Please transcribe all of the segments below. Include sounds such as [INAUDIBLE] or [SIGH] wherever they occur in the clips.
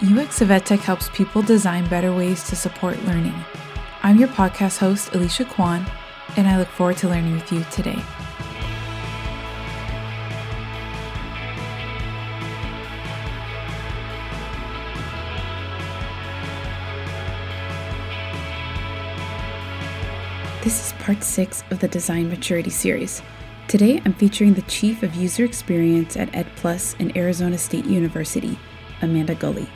UX of EdTech helps people design better ways to support learning. I'm your podcast host, Alicia Quan, and I look forward to learning with you today. This is part six of the Design Maturity series. Today, I'm featuring the Chief of User Experience at EdPlus in Arizona State University, Amanda Gulley.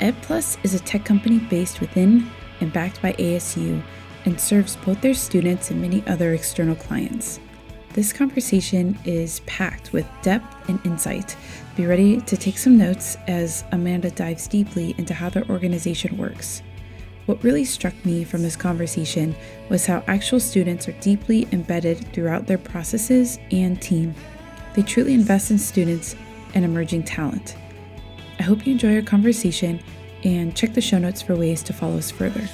EdPlus is a tech company based within and backed by ASU and serves both their students and many other external clients. This conversation is packed with depth and insight. Be ready to take some notes as Amanda dives deeply into how their organization works. What really struck me from this conversation was how actual students are deeply embedded throughout their processes and team. They truly invest in students and emerging talent. I hope you enjoy our conversation and check the show notes for ways to follow us further.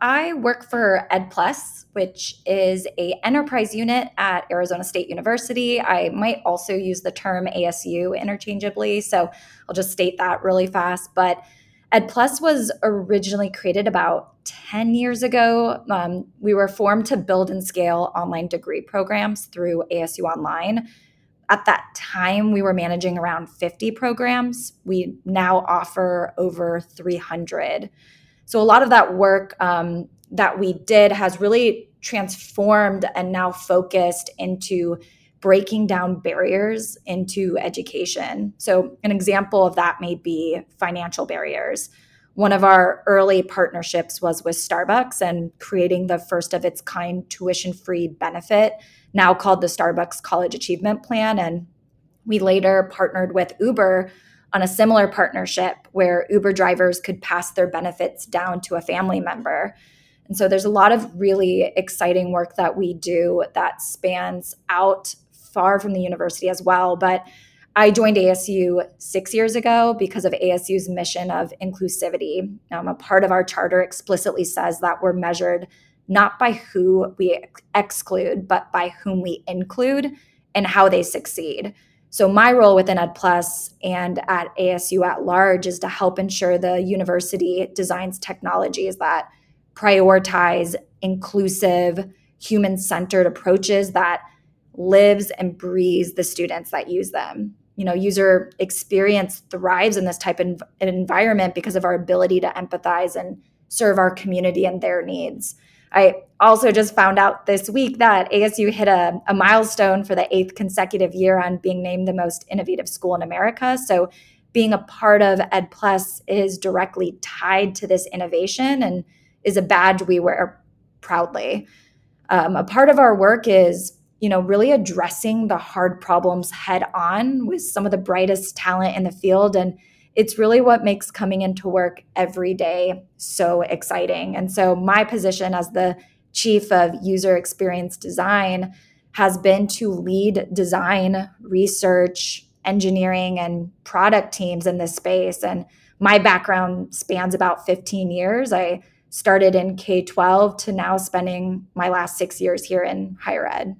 I work for EdPlus, which is a enterprise unit at Arizona State University. I might also use the term ASU interchangeably, so I'll just state that really fast. But EdPlus was originally created about 10 years ago. Um, we were formed to build and scale online degree programs through ASU Online. At that time, we were managing around 50 programs. We now offer over 300. So, a lot of that work um, that we did has really transformed and now focused into breaking down barriers into education. So, an example of that may be financial barriers. One of our early partnerships was with Starbucks and creating the first of its kind tuition free benefit, now called the Starbucks College Achievement Plan. And we later partnered with Uber on a similar partnership where Uber drivers could pass their benefits down to a family member. And so there's a lot of really exciting work that we do that spans out far from the university as well. But I joined ASU six years ago because of ASU's mission of inclusivity. Um, a part of our charter explicitly says that we're measured not by who we exclude, but by whom we include and how they succeed. So, my role within EdPlus and at ASU at large is to help ensure the university designs technologies that prioritize inclusive, human centered approaches that lives and breathes the students that use them. You know, user experience thrives in this type of environment because of our ability to empathize and serve our community and their needs. I also just found out this week that ASU hit a, a, milestone for the eighth consecutive year on being named the most innovative school in America. So, being a part of Ed Plus is directly tied to this innovation and is a badge we wear proudly. Um, a part of our work is you know, really addressing the hard problems head on with some of the brightest talent in the field. And it's really what makes coming into work every day so exciting. And so, my position as the chief of user experience design has been to lead design, research, engineering, and product teams in this space. And my background spans about 15 years. I started in K 12 to now spending my last six years here in higher ed.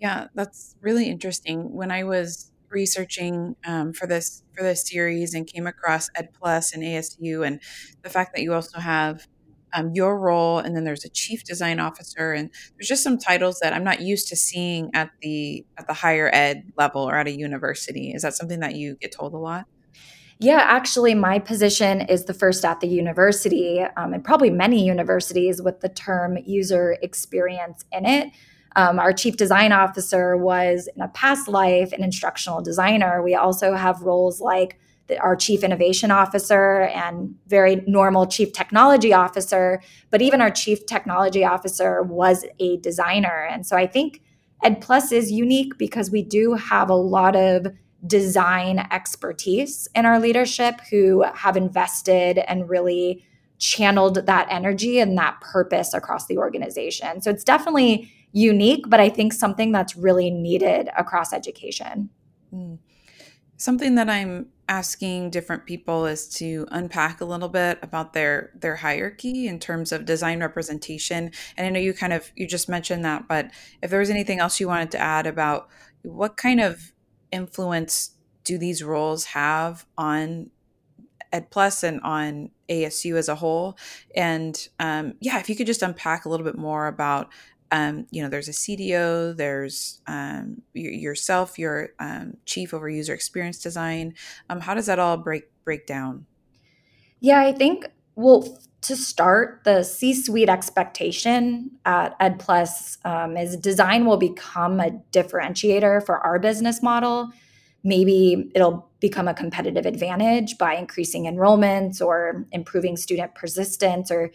Yeah, that's really interesting. When I was researching um, for this for this series and came across Ed Plus and ASU, and the fact that you also have um, your role, and then there's a chief design officer, and there's just some titles that I'm not used to seeing at the at the higher ed level or at a university. Is that something that you get told a lot? Yeah, actually, my position is the first at the university, um, and probably many universities with the term user experience in it. Um, our chief design officer was in a past life an instructional designer. We also have roles like the, our chief innovation officer and very normal chief technology officer. But even our chief technology officer was a designer. And so I think Ed Plus is unique because we do have a lot of design expertise in our leadership who have invested and really channeled that energy and that purpose across the organization. So it's definitely unique, but I think something that's really needed across education. Mm. Something that I'm asking different people is to unpack a little bit about their their hierarchy in terms of design representation. And I know you kind of you just mentioned that, but if there was anything else you wanted to add about what kind of influence do these roles have on Ed Plus and on ASU as a whole? And um, yeah, if you could just unpack a little bit more about, um, you know, there's a CDO, there's um, yourself, your um, chief over user experience design. Um, how does that all break break down? Yeah, I think well to start the C-suite expectation at Ed Plus um, is design will become a differentiator for our business model maybe it'll become a competitive advantage by increasing enrollments or improving student persistence or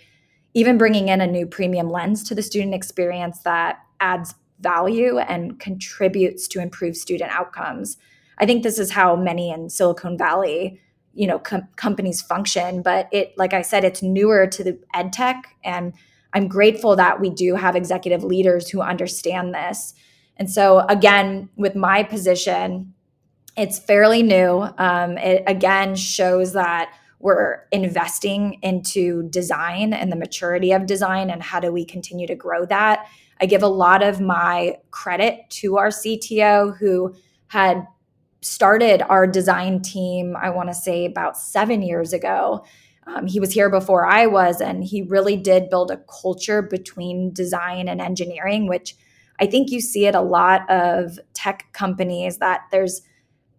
even bringing in a new premium lens to the student experience that adds value and contributes to improve student outcomes. I think this is how many in Silicon Valley, you know, com- companies function, but it like I said it's newer to the ed tech and I'm grateful that we do have executive leaders who understand this. And so again, with my position, it's fairly new. Um, it again shows that we're investing into design and the maturity of design and how do we continue to grow that. I give a lot of my credit to our CTO who had started our design team, I want to say about seven years ago. Um, he was here before I was, and he really did build a culture between design and engineering, which I think you see at a lot of tech companies that there's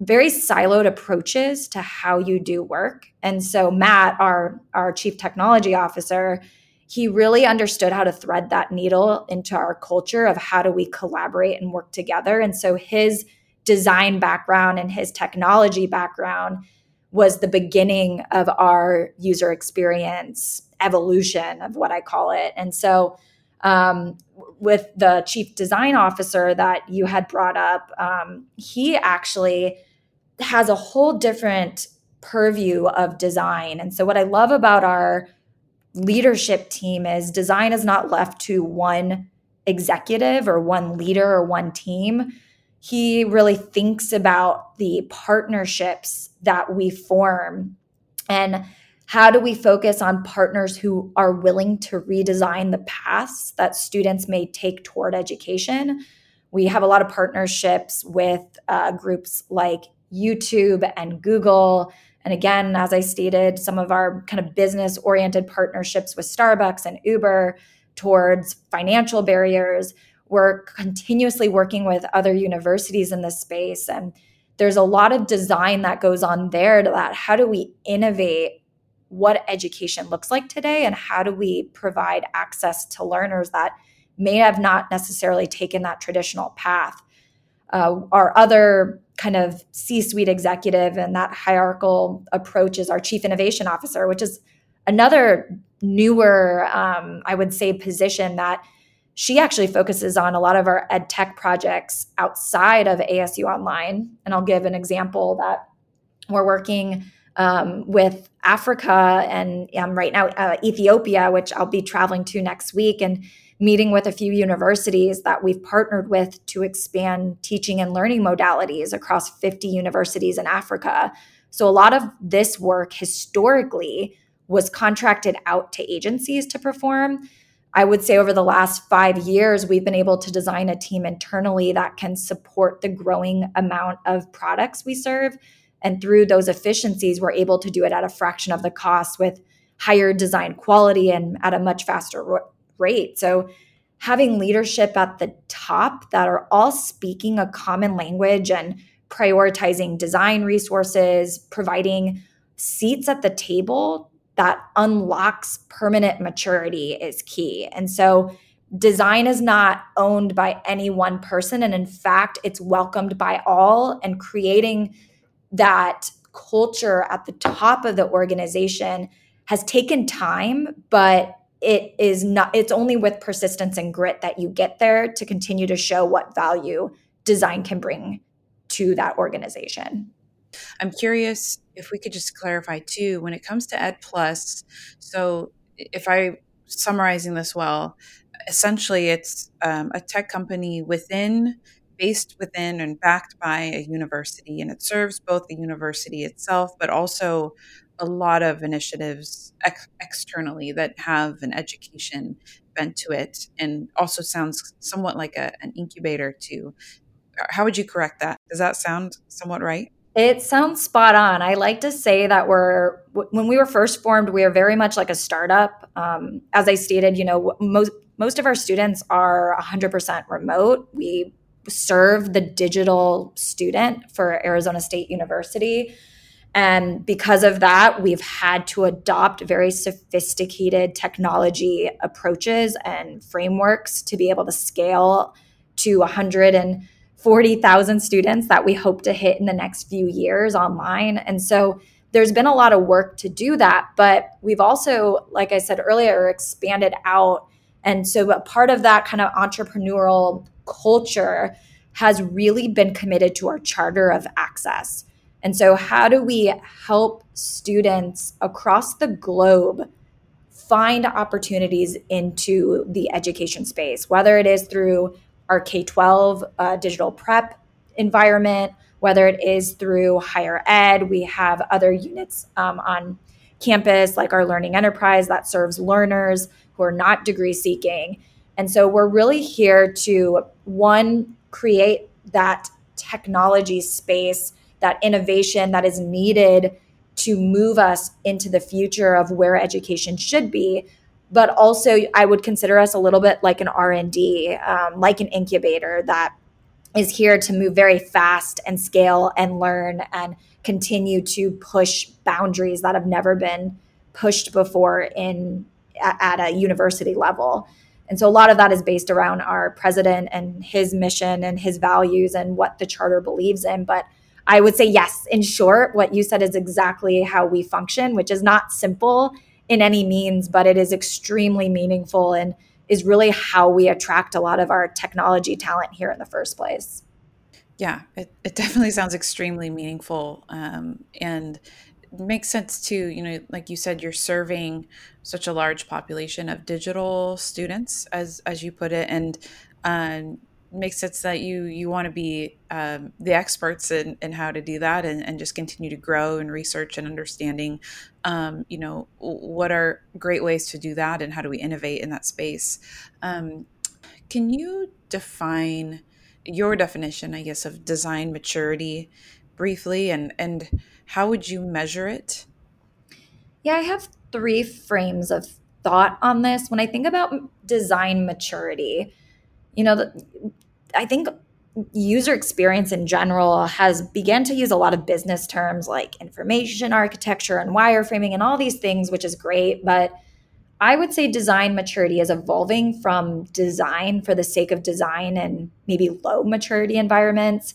very siloed approaches to how you do work. And so Matt, our our chief technology officer, he really understood how to thread that needle into our culture of how do we collaborate and work together. And so his design background and his technology background was the beginning of our user experience evolution of what I call it. And so um, with the chief design officer that you had brought up, um, he actually has a whole different purview of design. And so, what I love about our leadership team is design is not left to one executive or one leader or one team. He really thinks about the partnerships that we form and how do we focus on partners who are willing to redesign the paths that students may take toward education. We have a lot of partnerships with uh, groups like YouTube and Google. And again, as I stated, some of our kind of business oriented partnerships with Starbucks and Uber towards financial barriers. We're continuously working with other universities in this space. And there's a lot of design that goes on there to that. How do we innovate what education looks like today? And how do we provide access to learners that may have not necessarily taken that traditional path? Uh, our other kind of C-suite executive and that hierarchical approach is our chief innovation officer, which is another newer, um, I would say, position that she actually focuses on a lot of our ed tech projects outside of ASU Online. And I'll give an example that we're working um, with Africa and um, right now uh, Ethiopia, which I'll be traveling to next week. And meeting with a few universities that we've partnered with to expand teaching and learning modalities across 50 universities in Africa. So, a lot of this work historically was contracted out to agencies to perform. I would say over the last five years, we've been able to design a team internally that can support the growing amount of products we serve. And through those efficiencies, we're able to do it at a fraction of the cost with higher design quality and at a much faster great. So having leadership at the top that are all speaking a common language and prioritizing design resources, providing seats at the table that unlocks permanent maturity is key. And so design is not owned by any one person and in fact it's welcomed by all and creating that culture at the top of the organization has taken time but it is not it's only with persistence and grit that you get there to continue to show what value design can bring to that organization. I'm curious if we could just clarify too when it comes to ed plus so if i summarizing this well essentially it's um, a tech company within based within and backed by a university and it serves both the university itself but also a lot of initiatives ex- externally that have an education bent to it and also sounds somewhat like a, an incubator too. How would you correct that? Does that sound somewhat right? It sounds spot on. I like to say that we're when we were first formed, we are very much like a startup. Um, as I stated, you know, most most of our students are 100% remote. We serve the digital student for Arizona State University. And because of that, we've had to adopt very sophisticated technology approaches and frameworks to be able to scale to 140,000 students that we hope to hit in the next few years online. And so there's been a lot of work to do that, but we've also, like I said earlier, expanded out. And so a part of that kind of entrepreneurial culture has really been committed to our charter of access. And so, how do we help students across the globe find opportunities into the education space, whether it is through our K 12 uh, digital prep environment, whether it is through higher ed? We have other units um, on campus, like our Learning Enterprise, that serves learners who are not degree seeking. And so, we're really here to one, create that technology space, that innovation that is needed to move us into the future of where education should be but also i would consider us a little bit like an r&d um, like an incubator that is here to move very fast and scale and learn and continue to push boundaries that have never been pushed before in at a university level and so a lot of that is based around our president and his mission and his values and what the charter believes in. But I would say, yes, in short, what you said is exactly how we function, which is not simple in any means, but it is extremely meaningful and is really how we attract a lot of our technology talent here in the first place. Yeah, it, it definitely sounds extremely meaningful. Um, and makes sense too you know like you said you're serving such a large population of digital students as as you put it and um, makes sense that you you want to be um, the experts in, in how to do that and, and just continue to grow and research and understanding um, you know what are great ways to do that and how do we innovate in that space um, can you define your definition i guess of design maturity briefly and and how would you measure it? Yeah, I have three frames of thought on this. When I think about design maturity, you know, I think user experience in general has began to use a lot of business terms like information architecture and wireframing and all these things, which is great. But I would say design maturity is evolving from design for the sake of design and maybe low maturity environments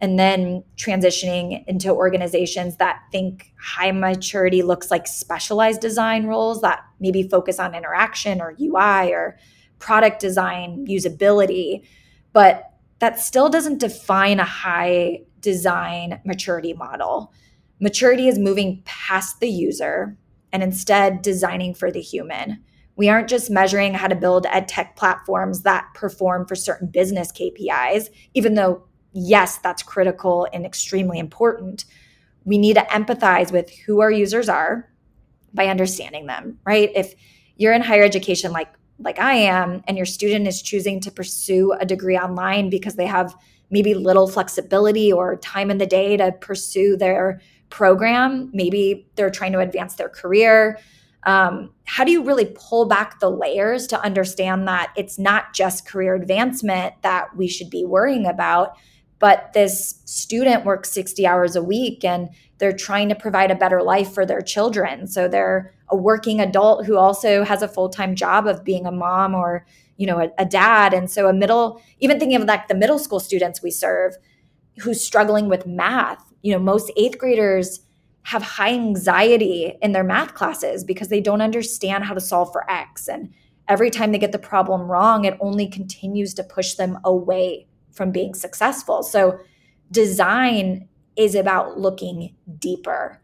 and then transitioning into organizations that think high maturity looks like specialized design roles that maybe focus on interaction or UI or product design, usability, but that still doesn't define a high design maturity model. Maturity is moving past the user and instead designing for the human. We aren't just measuring how to build ed tech platforms that perform for certain business KPIs, even though yes, that's critical and extremely important. We need to empathize with who our users are by understanding them, right? If you're in higher education like like I am and your student is choosing to pursue a degree online because they have maybe little flexibility or time in the day to pursue their program, maybe they're trying to advance their career, um, how do you really pull back the layers to understand that it's not just career advancement that we should be worrying about but this student works 60 hours a week and they're trying to provide a better life for their children. So they're a working adult who also has a full-time job of being a mom or you know a, a dad. And so a middle even thinking of like the middle school students we serve who's struggling with math you know most eighth graders have high anxiety in their math classes because they don't understand how to solve for x. And every time they get the problem wrong it only continues to push them away from being successful. So, design is about looking deeper,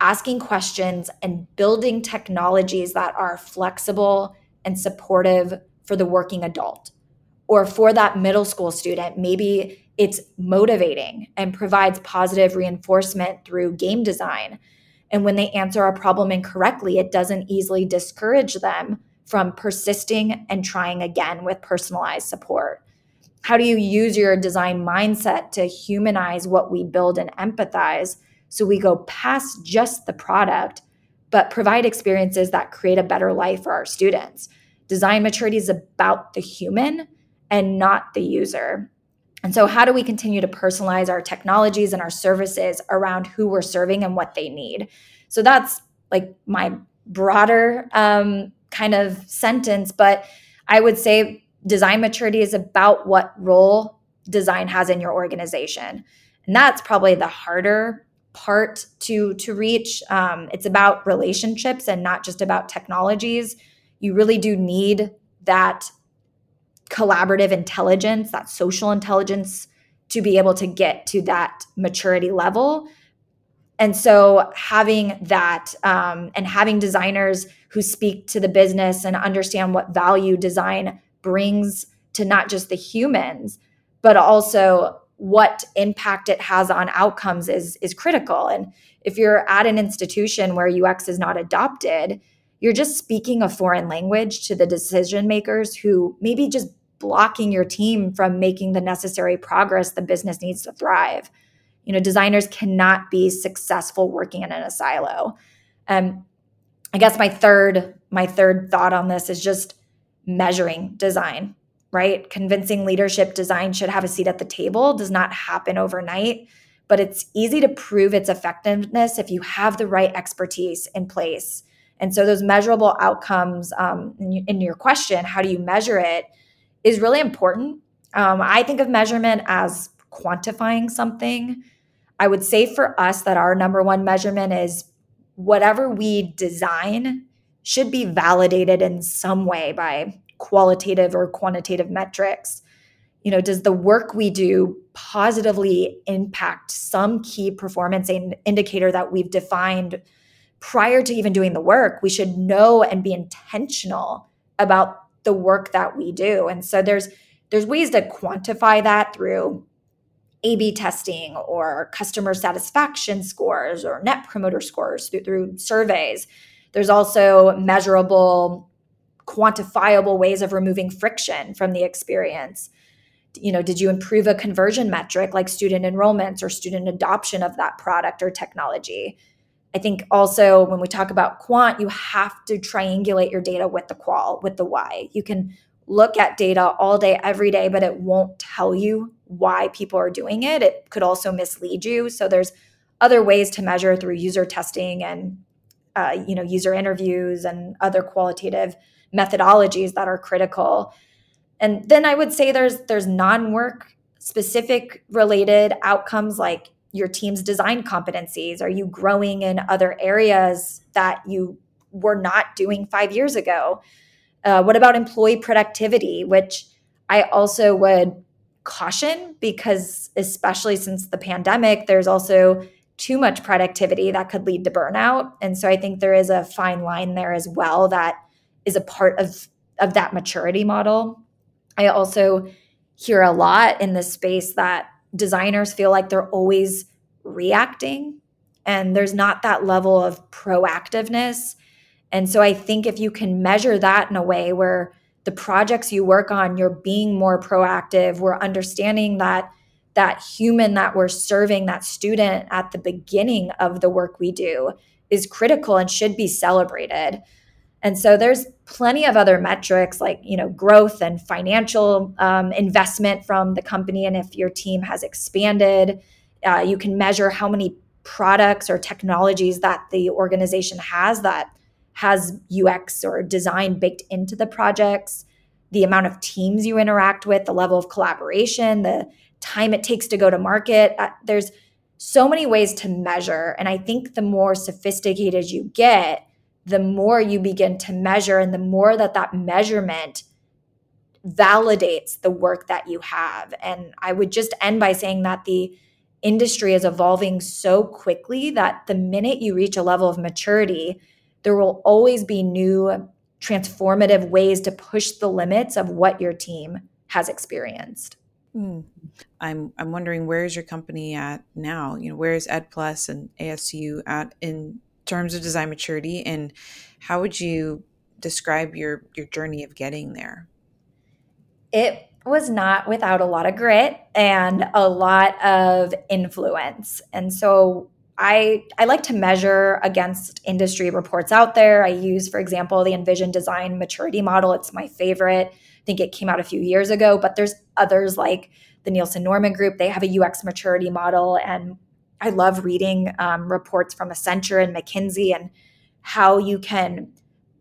asking questions, and building technologies that are flexible and supportive for the working adult. Or for that middle school student, maybe it's motivating and provides positive reinforcement through game design. And when they answer a problem incorrectly, it doesn't easily discourage them from persisting and trying again with personalized support How do you use your design mindset to humanize what we build and empathize so we go past just the product, but provide experiences that create a better life for our students? Design maturity is about the human and not the user. And so, how do we continue to personalize our technologies and our services around who we're serving and what they need? So, that's like my broader um, kind of sentence. But I would say design maturity is about what role design has in your organization. And that's probably the harder part to to reach um, it's about relationships and not just about technologies you really do need that collaborative intelligence, that social intelligence to be able to get to that maturity level. And so, having that um, and having designers who speak to the business and understand what value design brings to not just the humans, but also what impact it has on outcomes is is critical. And if you're at an institution where UX is not adopted, you're just speaking a foreign language to the decision makers who maybe just blocking your team from making the necessary progress the business needs to thrive. You know, designers cannot be successful working in a silo. Um, I guess my third my third thought on this is just measuring design, right? Convincing leadership design should have a seat at the table does not happen overnight, but it's easy to prove its effectiveness if you have the right expertise in place. And so those measurable outcomes um, in, your question, how do you measure it? is really important. Um, I think of measurement as quantifying something. I would say for us that our number one measurement is whatever we design should be validated in some way by qualitative or quantitative metrics. You know, does the work we do positively impact some key performance indicator that we've defined prior to even doing the work? We should know and be intentional about the work that we do. And so there's there's ways to quantify that through A/B testing or customer satisfaction scores or net promoter scores through, through surveys. There's also measurable, quantifiable ways of removing friction from the experience. You know, did you improve a conversion metric like student enrollments or student adoption of that product or technology? I think also when we talk about quant, you have to triangulate your data with the qual, with the why. You can look at data all day, every day, but it won't tell you why people are doing it. It could also mislead you. So there's other ways to measure through user testing and uh, you know user interviews and other qualitative methodologies that are critical. And then I would say there's there's non-work specific related outcomes like your team's design competencies? Are you growing in other areas that you were not doing five years ago? Uh, what about employee productivity, which I also would caution because, especially since the pandemic, there's also too much productivity that could lead to burnout. And so I think there is a fine line there as well that is a part of, of that maturity model. I also hear a lot in this space that designers feel like they're always reacting and there's not that level of proactiveness. And so I think if you can measure that in a way where the projects you work on you're being more proactive, we're understanding that that human that we're serving that student at the beginning of the work we do is critical and should be celebrated. And so there's plenty of other metrics like you know growth and financial um, investment from the company, and if your team has expanded, uh, you can measure how many products or technologies that the organization has that has UX or design baked into the projects, the amount of teams you interact with, the level of collaboration, the time it takes to go to market. Uh, there's so many ways to measure. And I think the more sophisticated you get, the more you begin to measure and the more that that measurement validates the work that you have and i would just end by saying that the industry is evolving so quickly that the minute you reach a level of maturity there will always be new transformative ways to push the limits of what your team has experienced hmm. I'm i'm wondering where is your company at now you know where is ed plus and asu at in terms of design maturity and how would you describe your your journey of getting there it was not without a lot of grit and a lot of influence. And so I I like to measure against industry reports out there. I use, for example, the InVision Design Maturity Model. It's my favorite. I think it came out a few years ago, but there's others like the Nielsen Norman Group. They have a UX maturity model, and I love reading um, reports from Accenture and McKinsey and how you can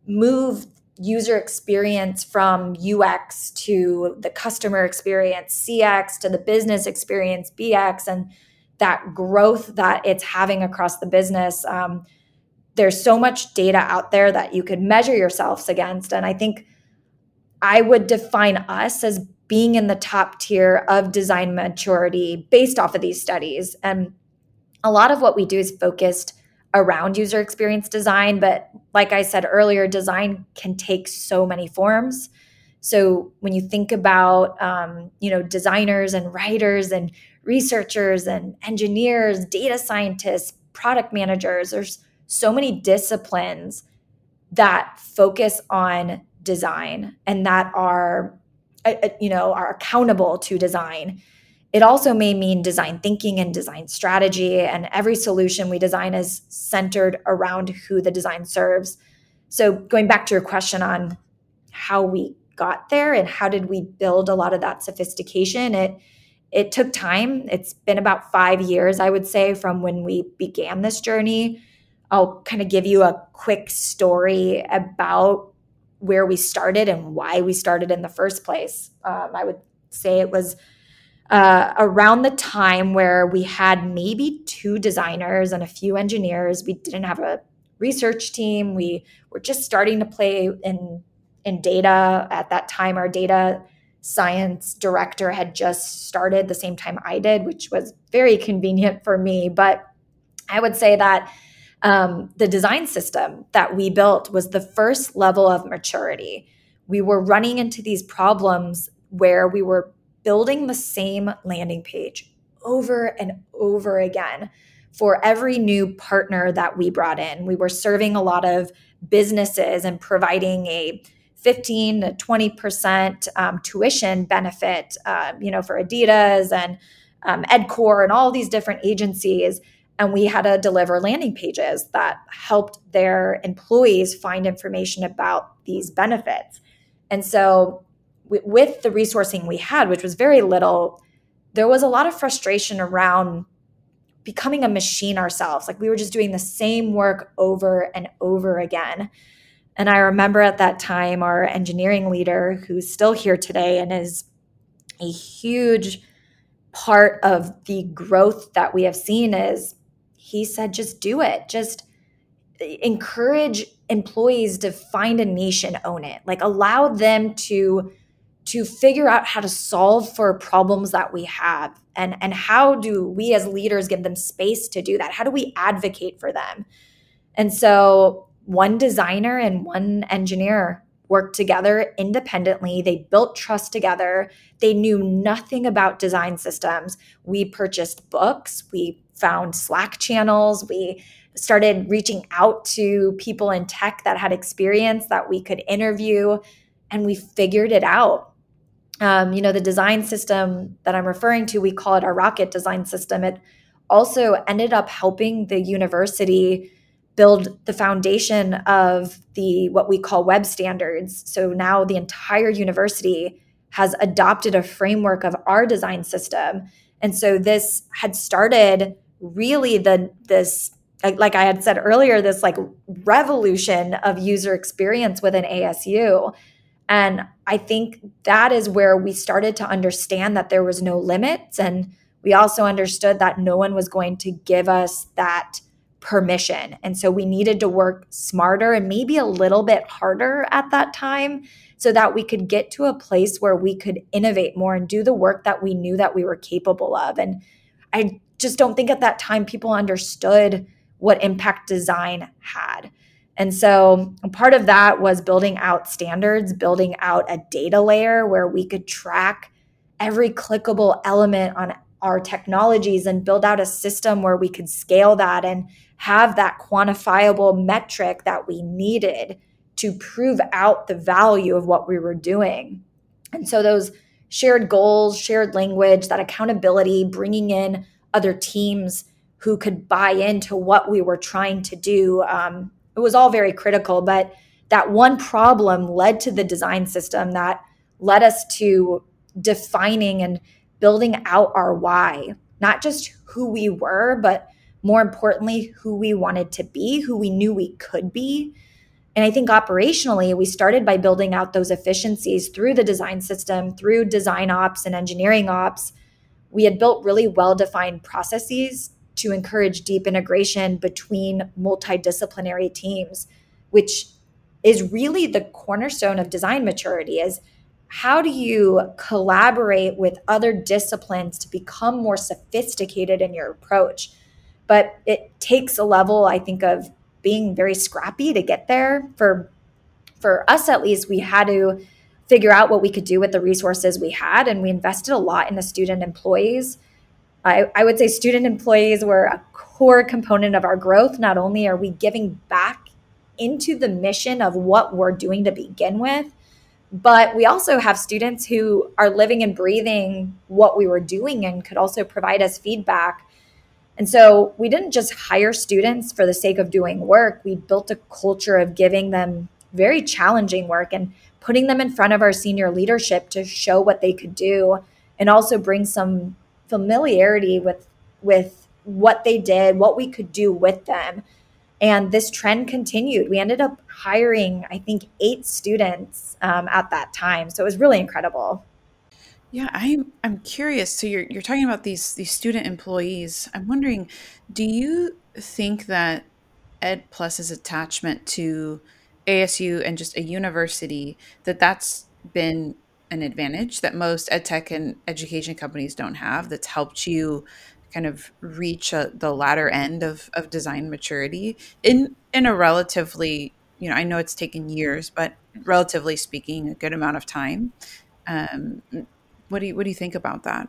move user experience from UX to the customer experience, CX to the business experience, BX, and that growth that it's having across the business. Um, there's so much data out there that you could measure yourselves against. And I think I would define us as being in the top tier of design maturity based off of these studies. And a lot of what we do is focused around user experience design. But like I said earlier, design can take so many forms. So when you think about, um, you know, designers and writers and researchers and engineers, data scientists, product managers, there's so many disciplines that focus on design and that are, you know, are accountable to design it also may mean design thinking and design strategy, and every solution we design is centered around who the design serves. So, going back to your question on how we got there and how did we build a lot of that sophistication, it it took time. It's been about five years, I would say, from when we began this journey. I'll kind of give you a quick story about where we started and why we started in the first place. Um, I would say it was uh, around the time where we had maybe two designers and a few engineers. We didn't have a research team. We were just starting to play in in data at that time. Our data science director had just started the same time I did, which was very convenient for me. But I would say that um, the design system that we built was the first level of maturity. We were running into these problems where we were building the same landing page over and over again for every new partner that we brought in. We were serving a lot of businesses and providing a 15 to 20% um, tuition benefit, uh, you know, for Adidas and um, Edcore and all these different agencies. And we had to deliver landing pages that helped their employees find information about these benefits. And so with the resourcing we had, which was very little, there was a lot of frustration around becoming a machine ourselves. Like we were just doing the same work over and over again. And I remember at that time, our engineering leader, who's still here today and is a huge part of the growth that we have seen, is he said, just do it. Just encourage employees to find a niche and own it. Like allow them to to figure out how to solve for problems that we have. And and how do we as leaders give them space to do that? How do we advocate for them? And so one designer and one engineer worked together independently. They built trust together. They knew nothing about design systems. We purchased books. We found slack channels we started reaching out to people in tech that had experience that we could interview and we figured it out um, you know, the design system that I'm referring to, we call it our rocket design system. It also ended up helping the university build the foundation of the what we call web standards. So now the entire university has adopted a framework of our design system. And so this had started really the this like I had said earlier, this like revolution of user experience within ASU. And I think that is where we started to understand that there was no limits. And we also understood that no one was going to give us that permission. And so we needed to work smarter and maybe a little bit harder at that time so that we could get to a place where we could innovate more and do the work that we knew that we were capable of. And I just don't think at that time people understood what impact design had. And so part of that was building out standards, building out a data layer where we could track every clickable element on our technologies and build out a system where we could scale that and have that quantifiable metric that we needed to prove out the value of what we were doing. And so those shared goals, shared language, that accountability, bringing in other teams who could buy into what we were trying to do. Um, it was all very critical, but that one problem led to the design system that led us to defining and building out our why, not just who we were, but more importantly, who we wanted to be, who we knew we could be. And I think operationally, we started by building out those efficiencies through the design system, through design ops and engineering ops. We had built really well defined processes to encourage deep integration between multidisciplinary teams, which is really the cornerstone of design maturity is how do you collaborate with other disciplines to become more sophisticated in your approach? But it takes a level i think of being very scrappy to get there. For for us at least we had to figure out what we could do with the resources we had and we invested a lot in the student employees. I, I would say student employees were a core component of our growth. Not only are we giving back into the mission of what we're doing to begin with but we also have students who are living and breathing what we were doing and could also provide us feedback. And so we didn't just hire students for the sake of doing work. We built a culture of giving them very challenging work. And putting them in front of our senior leadership to show what they could do and also bring some familiarity with with what they did, what we could do with them. And this trend continued. We ended up hiring, I think, eight students um, at that time. So it was really incredible. Yeah, I'm I'm curious. So you're you're talking about these these student employees. I'm wondering, do you think that Ed Plus's attachment to ASU and just a university that that's been an advantage that most ed tech and education companies don't have that's helped you kind of reach a, the latter end of, of design maturity in in a relatively you know i know it's taken years but relatively speaking a good amount of time um, what do you what do you think about that?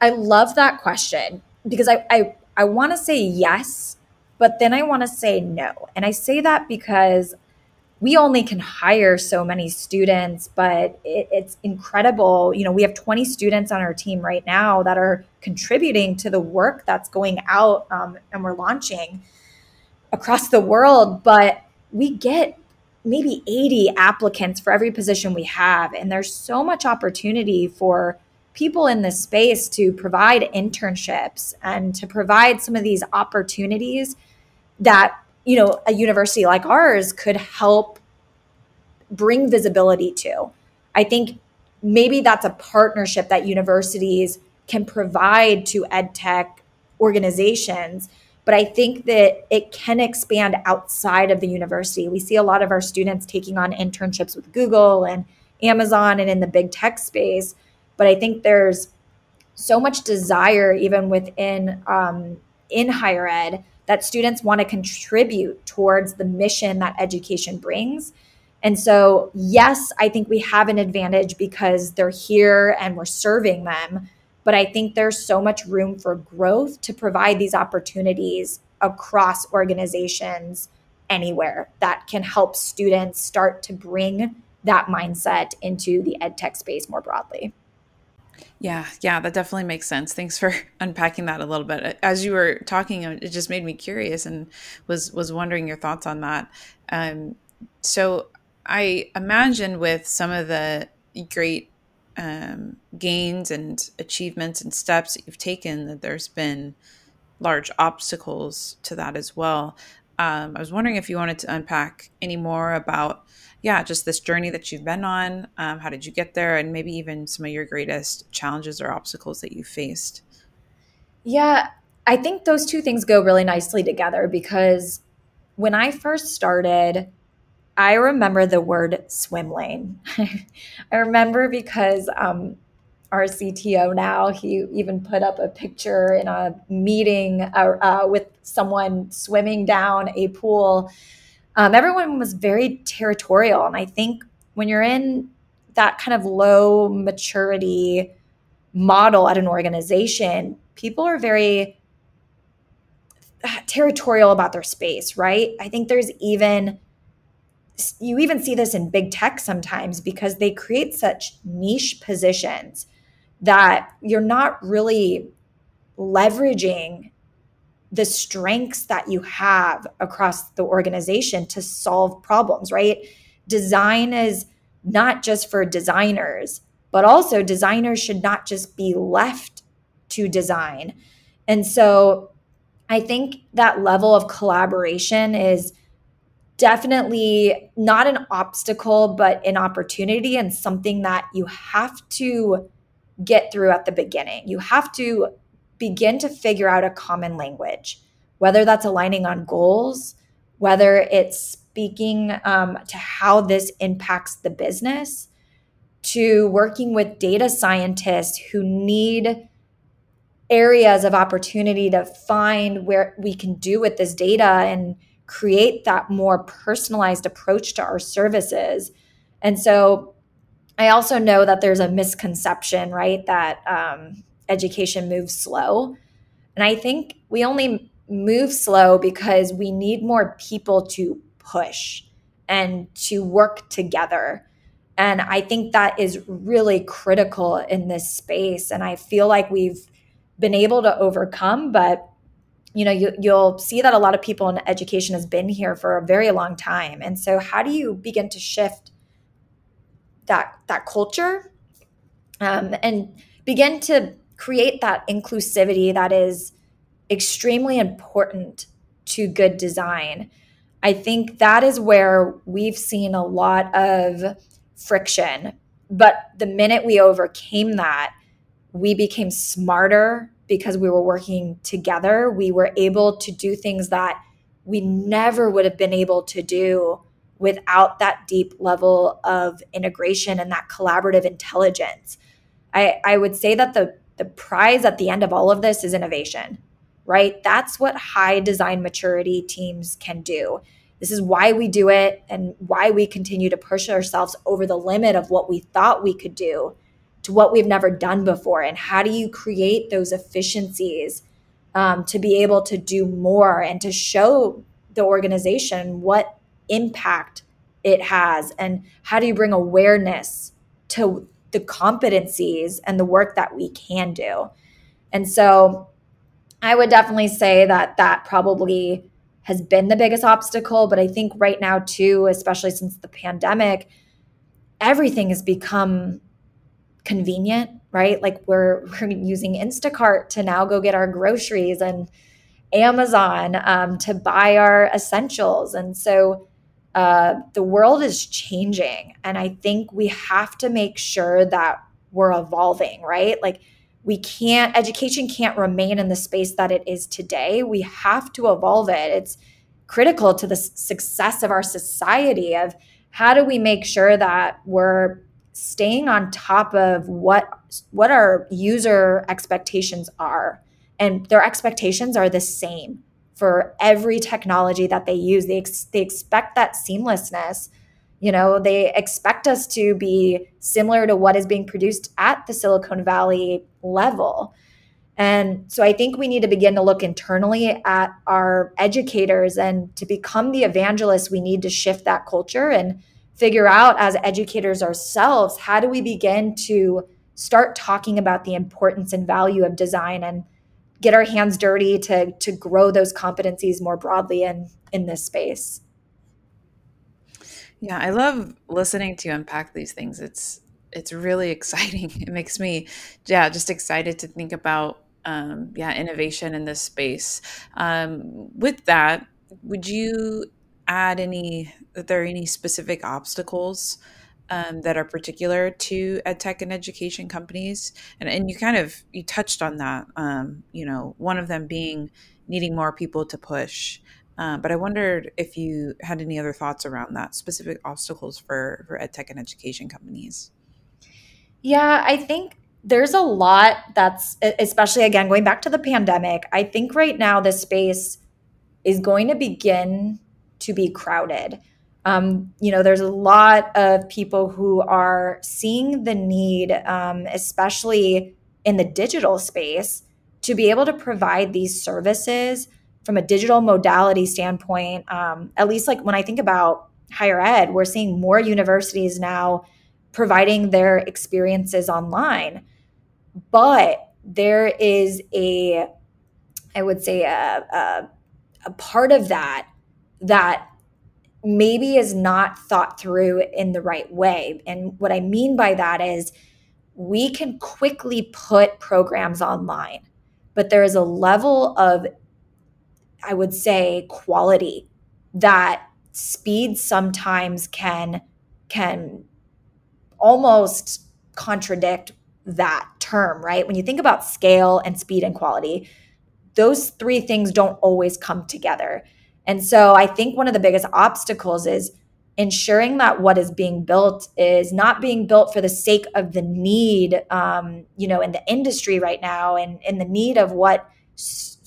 I love that question because I I, I want to say yes, but then I want to say no. And I say that because we only can hire so many students, but it, it's incredible. You know, we have 20 students on our team right now that are contributing to the work that's going out um, and we're launching across the world. But we get maybe 80 applicants for every position we have. And there's so much opportunity for people in this space to provide internships and to provide some of these opportunities that, you know, a university like ours could help bring visibility to. I think maybe that's a partnership that universities can provide to ed tech organizations but I think that it can expand outside of the university. We see a lot of our students taking on internships with Google and Amazon and in the big tech space. But I think there's so much desire, even within um, in higher ed, that students want to contribute towards the mission that education brings. And so, yes, I think we have an advantage because they're here and we're serving them. But I think there's so much room for growth to provide these opportunities across organizations anywhere that can help students start to bring that mindset into the ed tech space more broadly. Yeah, yeah, that definitely makes sense. Thanks for [LAUGHS] unpacking that a little bit. As you were talking, it just made me curious and was was wondering your thoughts on that. Um, so I imagine with some of the great um, gains and achievements and steps that you've taken that there's been large obstacles to that as well. Um, I was wondering if you wanted to unpack any more about, yeah, just this journey that you've been on. Um, how did you get there? And maybe even some of your greatest challenges or obstacles that you faced. Yeah, I think those two things go really nicely together because when I first started, I remember the word swim lane. [LAUGHS] I remember because um, our CTO now, he even put up a picture in a meeting uh, uh, with someone swimming down a pool. Um, everyone was very territorial. And I think when you're in that kind of low maturity model at an organization, people are very territorial about their space, right? I think there's even you even see this in big tech sometimes because they create such niche positions that you're not really leveraging the strengths that you have across the organization to solve problems, right? Design is not just for designers, but also designers should not just be left to design. And so I think that level of collaboration is definitely not an obstacle, but an opportunity and something that you have to get through at the beginning. You have to begin to figure out a common language, whether that's aligning on goals, whether it's speaking um, to how this impacts the business, to working with data scientists who need areas of opportunity to find where we can do with this data and create that more personalized approach to our services. And so I also know that there's a misconception, right, that um, education moves slow. And I think we only move slow because we need more people to push and to work together. And I think that is really critical in this space. And I feel like we've been able to overcome, but you know, you, you'll see that a lot of people in education has been here for a very long time. And so how do you begin to shift that that culture um, and begin to create that inclusivity that is extremely important to good design. I think that is where we've seen a lot of friction. But the minute we overcame that, we became smarter because we were working together. We were able to do things that we never would have been able to do without that deep level of integration and that collaborative intelligence. I, I would say that the the prize at the end of all of this is innovation, right? That's what high design maturity teams can do. This is why we do it and why we continue to push ourselves over the limit of what we thought we could do to what we've never done before. And how do you create those efficiencies um, to be able to do more and to show the organization what impact it has? And how do you bring awareness to the competencies and the work that we can do. And so I would definitely say that that probably has been the biggest obstacle. But I think right now, too, especially since the pandemic, everything has become convenient, right? Like we're, [LAUGHS] we're using Instacart to now go get our groceries and Amazon um, to buy our essentials. And so uh, the world is changing. And I think we have to make sure that we're evolving, right? Like, we can't, education can't remain in the space that it is today. We have to evolve it. It's critical to the success of our society of how do we make sure that we're staying on top of what what our user expectations are and their expectations are the same for every technology that they use. They, ex- they expect that seamlessness. You know, they expect us to be similar to what is being produced at the Silicon Valley level. And so I think we need to begin to look internally at our educators and to become the evangelists, we need to shift that culture and figure out as educators ourselves how do we begin to start talking about the importance and value of design and get our hands dirty to to grow those competencies more broadly in in this space. Yeah, I love listening to you unpack these things. It's it's really [LAUGHS] exciting. It makes me yeah, just excited to think about um, yeah, innovation in this space. Um, with that, would you add any that there are any specific obstacles um, that are particular to ed tech and education companies. And, and you kind of you touched on that um, you know one of them being needing more people to push. Uh, but i wondered if you had any other thoughts around that specific obstacles for for ed tech and education companies. Yeah i think there's a lot that's especially again going back to the pandemic i think right now this space is going to begin to be crowded um, you know, there's a lot of people who are seeing the need, um, especially in the digital space, to be able to provide these services from a digital modality standpoint. Um, at least, like when I think about higher ed. We're seeing more universities now providing their experiences online. But there is a, I would say, a, a, a part of that that maybe is not thought through in the right way. And what I mean by that is we can quickly put programs online, but there is a level of, I would say, quality that speed sometimes can can almost contradict that term, right? When you think about scale and speed and quality, those three things don't always come together. And so I think one of the biggest obstacles is ensuring that what is being built is not being built for the sake of the need, um, you know, in the industry right now, and in the need of what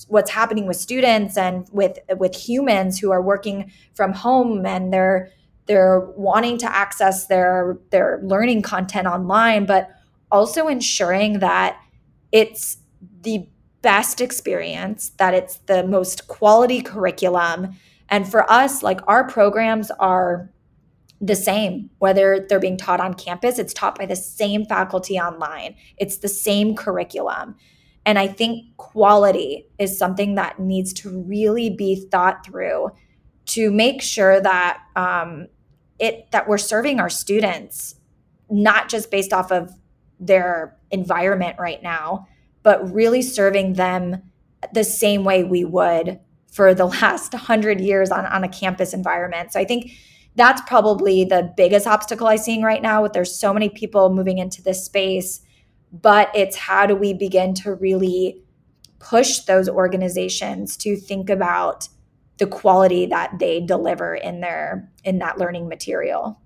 what's happening with students and with with humans who are working from home and they're they're wanting to access their their learning content online, but also ensuring that it's the best experience, that it's the most quality curriculum. And for us, like our programs are the same, whether they're being taught on campus, it's taught by the same faculty online, it's the same curriculum. And I think quality is something that needs to really be thought through to make sure that um, it that we're serving our students not just based off of their environment right now, but really serving them the same way we would for the [LAUGHS] last 100 years on, on a campus environment. So I think that's probably the biggest obstacle I'm seeing right now with there's so many people moving into this space, but it's how do we begin to really push those organizations to think about the quality that they deliver in their in that learning material.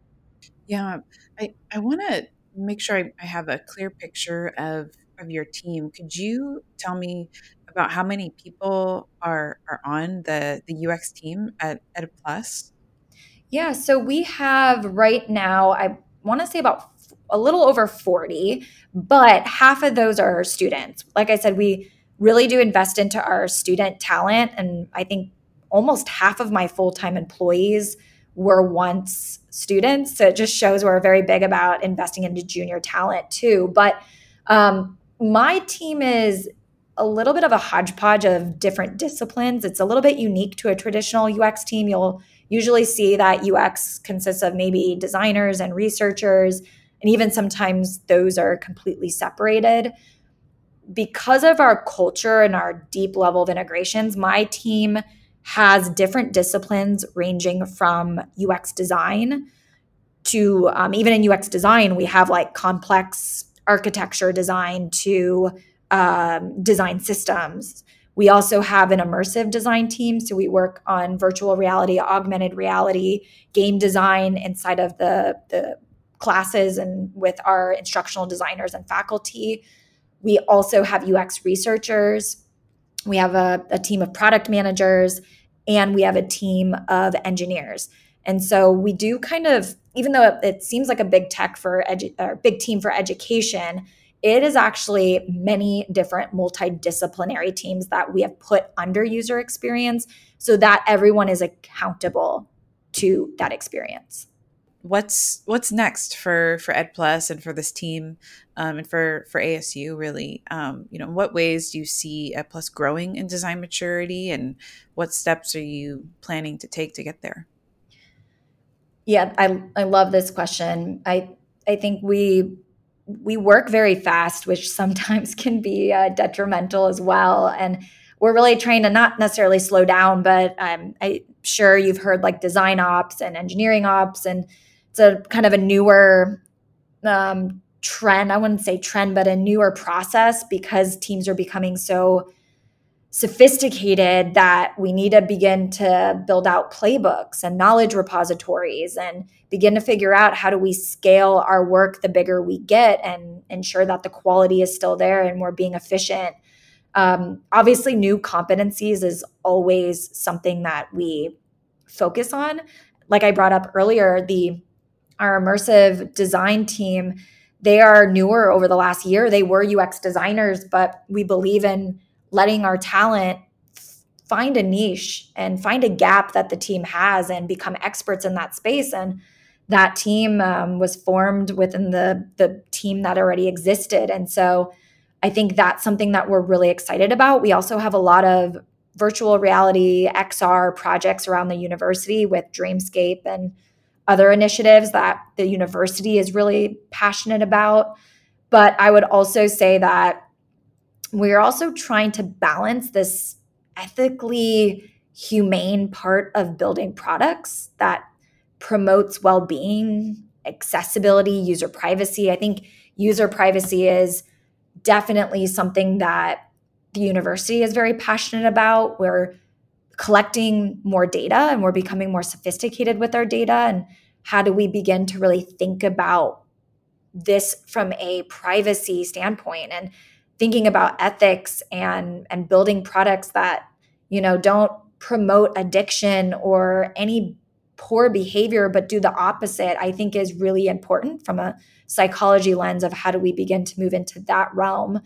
Yeah, I, I want to make sure I, I have a clear picture of of your team, could you tell me about how many people are are on the the UX team at at Plus? Yeah, so we have right now, I want to say about a little over 40, but half of those are students. Like I said, we really do invest into our student talent. And I think almost half of my full time employees were once students. So it just shows we're very big about investing into junior talent too. But um, my team is a little bit of a hodgepodge of different disciplines. It's a little bit unique to a traditional UX team. You'll usually see that UX consists of maybe designers and researchers, and even sometimes those are completely separated. Because of our culture and our deep level of integrations, my team has different disciplines ranging from UX design to um, even in UX design, we have like complex architecture design to um, design systems. We also have an immersive design team. So we work on virtual reality, augmented reality, game design inside of the, the classes and with our instructional designers and faculty. We also have UX researchers. We have a, a team of product managers, and we have a team of engineers. And so we do kind of, even though it, seems like a big tech for edu- or big team for education, it is actually many different multidisciplinary teams that we have put under user experience so that everyone is accountable to that experience. What's what's next for for EdPlus and for this team um, and for for asu really? Um, you know what ways do you see EdPlus growing in design maturity and what steps are you planning to take to get there yeah, I I love this question. I I think we we work very fast, which [LAUGHS] sometimes can be uh, detrimental as well. And we're really trying to not necessarily slow down, but um, I'm sure you've heard like design ops and engineering ops, and it's a kind of a newer um, trend. I wouldn't say trend, but a newer process because teams are becoming so sophisticated that we need to begin to build out playbooks and knowledge repositories and begin to figure out how do we scale our work the bigger we get and ensure that the quality is still there and we're being efficient. Um, obviously new competencies is always something that we focus on. Like i brought up earlier the our immersive design team they are newer over the last year. They were ux designers but we believe in letting our talent find a niche and find a gap that the team has and become experts in that space. And that team um, was formed within the the team that already existed. And so i think that's something that we're really excited about. We also have a lot of virtual reality xr projects around the university with dreamscape and other initiatives that the university is really passionate about. But i would also say that we're also trying to balance this ethically humane part of building products that promotes well-being accessibility user privacy. I think user privacy is definitely something that the university is very passionate about. We're collecting more data and we're becoming more sophisticated with our data. And how do we begin to really think about this from a privacy standpoint? And thinking about ethics and and building products that you know don't promote addiction or any poor behavior but do the opposite i think is really important from a psychology lens of how do we begin to move into that realm.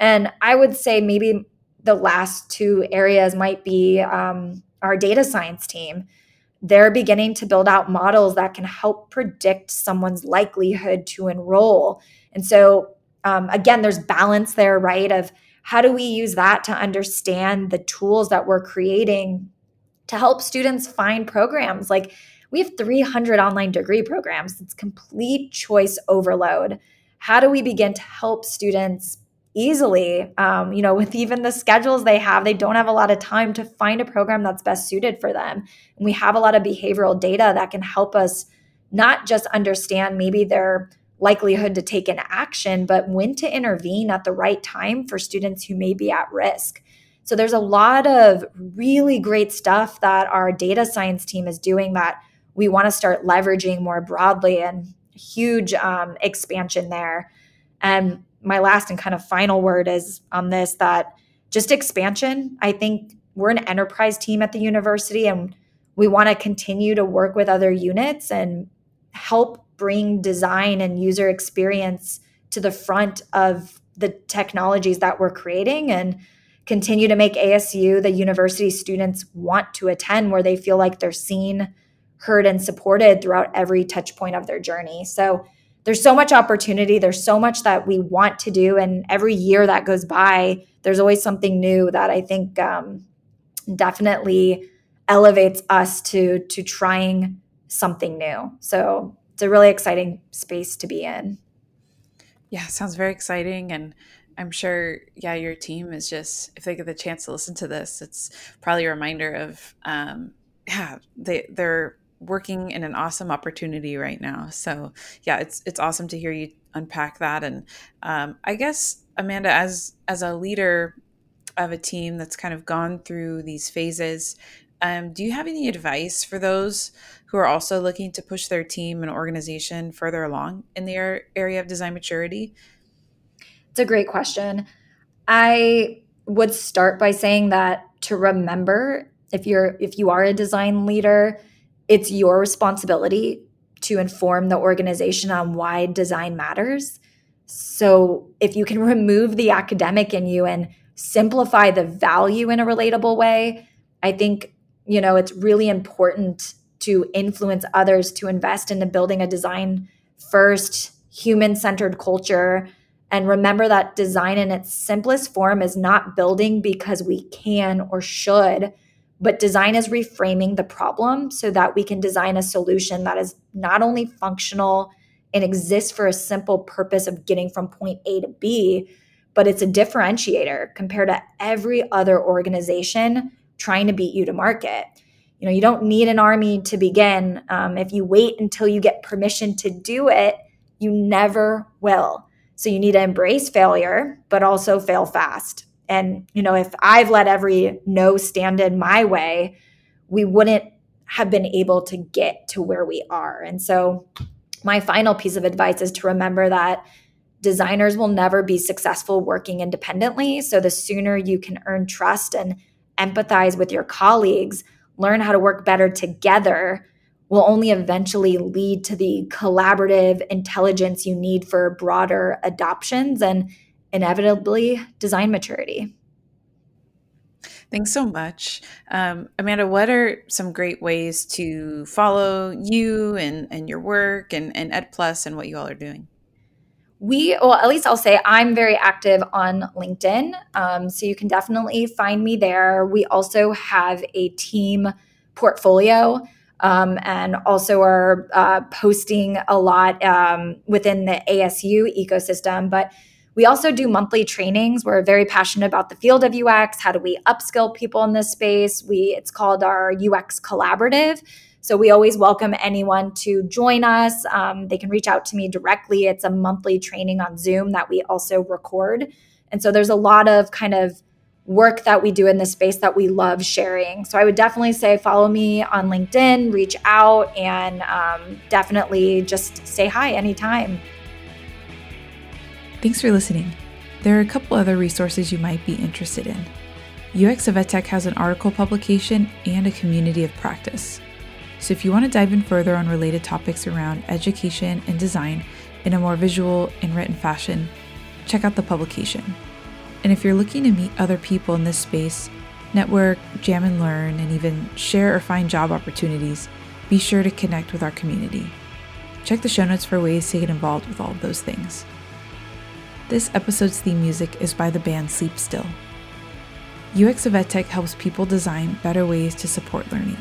And i would say maybe the last two areas might be um, our data science team. They're beginning to build out models that can help predict someone's likelihood to enroll. And so um, again, there's balance there, right? Of how do we use that to understand the tools that we're creating to help students find programs? Like we have 300 online degree programs, it's complete choice overload. How do we begin to help students easily um, you know with even the schedules they have they don't have a lot of time to find a program that's best suited for them and we have a lot of behavioral data that can help us not just understand maybe their likelihood to take an action, but when to intervene at the right time for students who may be at risk. So there's a lot of really great stuff that our data science team is doing that we want to start leveraging more broadly and huge um, expansion there. And my last and kind of final word is on this that just expansion. I think we're an enterprise team at the university and we want to continue to work with other units and help bring design and user experience to the front of the technologies that we're creating and continue to make ASU the university students want to attend where they feel like they're seen, heard, and supported throughout every touch point of their journey. So there's so much opportunity. There's so much that we want to do. And every year that goes by, there's always something new that I think um, definitely elevates us to to trying something new. So it's a really exciting space to be in. Yeah, sounds very exciting. And I'm sure, yeah, your team is just, if they get the chance to listen to this, it's probably a reminder of, um, yeah, they, they're working in an awesome opportunity right now. So yeah, it's, it's awesome to hear you unpack that. And um, I guess, Amanda, as, as a leader of a team that's kind of gone through these phases, um, do you have any advice for those who are also looking to push their team and organization further along in their area of design maturity? It's a great question. I would start by saying that to remember if you're if you are a design leader, it's your responsibility to inform the organization on why design matters. So if you can [LAUGHS] remove the academic in you and simplify the value in a relatable way, I think you know it's really important to influence others to invest into building a design first, human centered culture. And remember that design in its simplest form is not building because we can or should, but design is reframing the problem so that we can design a solution that is not only functional and exists for a simple purpose of getting from point A to B, but it's a differentiator compared to every other organization trying to beat you to market. You know you don't need an army to begin. Um, if you wait until you get permission to do it you never will. So you need to embrace failure but also fail fast. And you know if i've let every no stand in my way we wouldn't have been able to get to where we are. And so my final piece of advice is to remember that designers will never be successful working independently. So the sooner you can earn trust and empathize with your colleagues learn how to work better together will only eventually lead to the collaborative intelligence you need for broader adoptions and inevitably design maturity. Thanks so much. Um, Amanda, what are some great ways to follow you and, and your work and, and EdPlus and what you all are doing? We, well, at least I'll say I'm very active on LinkedIn. Um, so you can definitely find me there. We also have a team portfolio um, and also are uh, posting a lot um, within the ASU ecosystem. But we also do monthly trainings. We're very passionate about the field of UX. How do we upskill people in this space? We it's called our UX collaborative. So we always welcome anyone to join us. Um, they can reach out to me directly. It's a monthly training on Zoom that we also record. And so there's a lot of kind of work that we do in this space that we love sharing. So I would definitely say follow me on LinkedIn, reach out, and um, definitely just say hi anytime. Thanks for listening. There are a couple other resources you might be interested in. UX of EdTech has an article publication and a community of practice. So if you want to dive in further on related topics around education and design in a more visual and written fashion, check out the publication. And if you're looking to meet other people in this space, network, jam and learn, and even share or find job opportunities, be sure to connect with our community. Check the show notes for ways to get involved with all of those things. This episode's theme music is by the band Sleep Still. UX of EdTech helps people design better ways to support learning.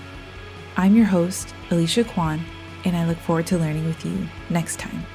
I'm your host, Alicia Quan, and I look forward to learning with you next time.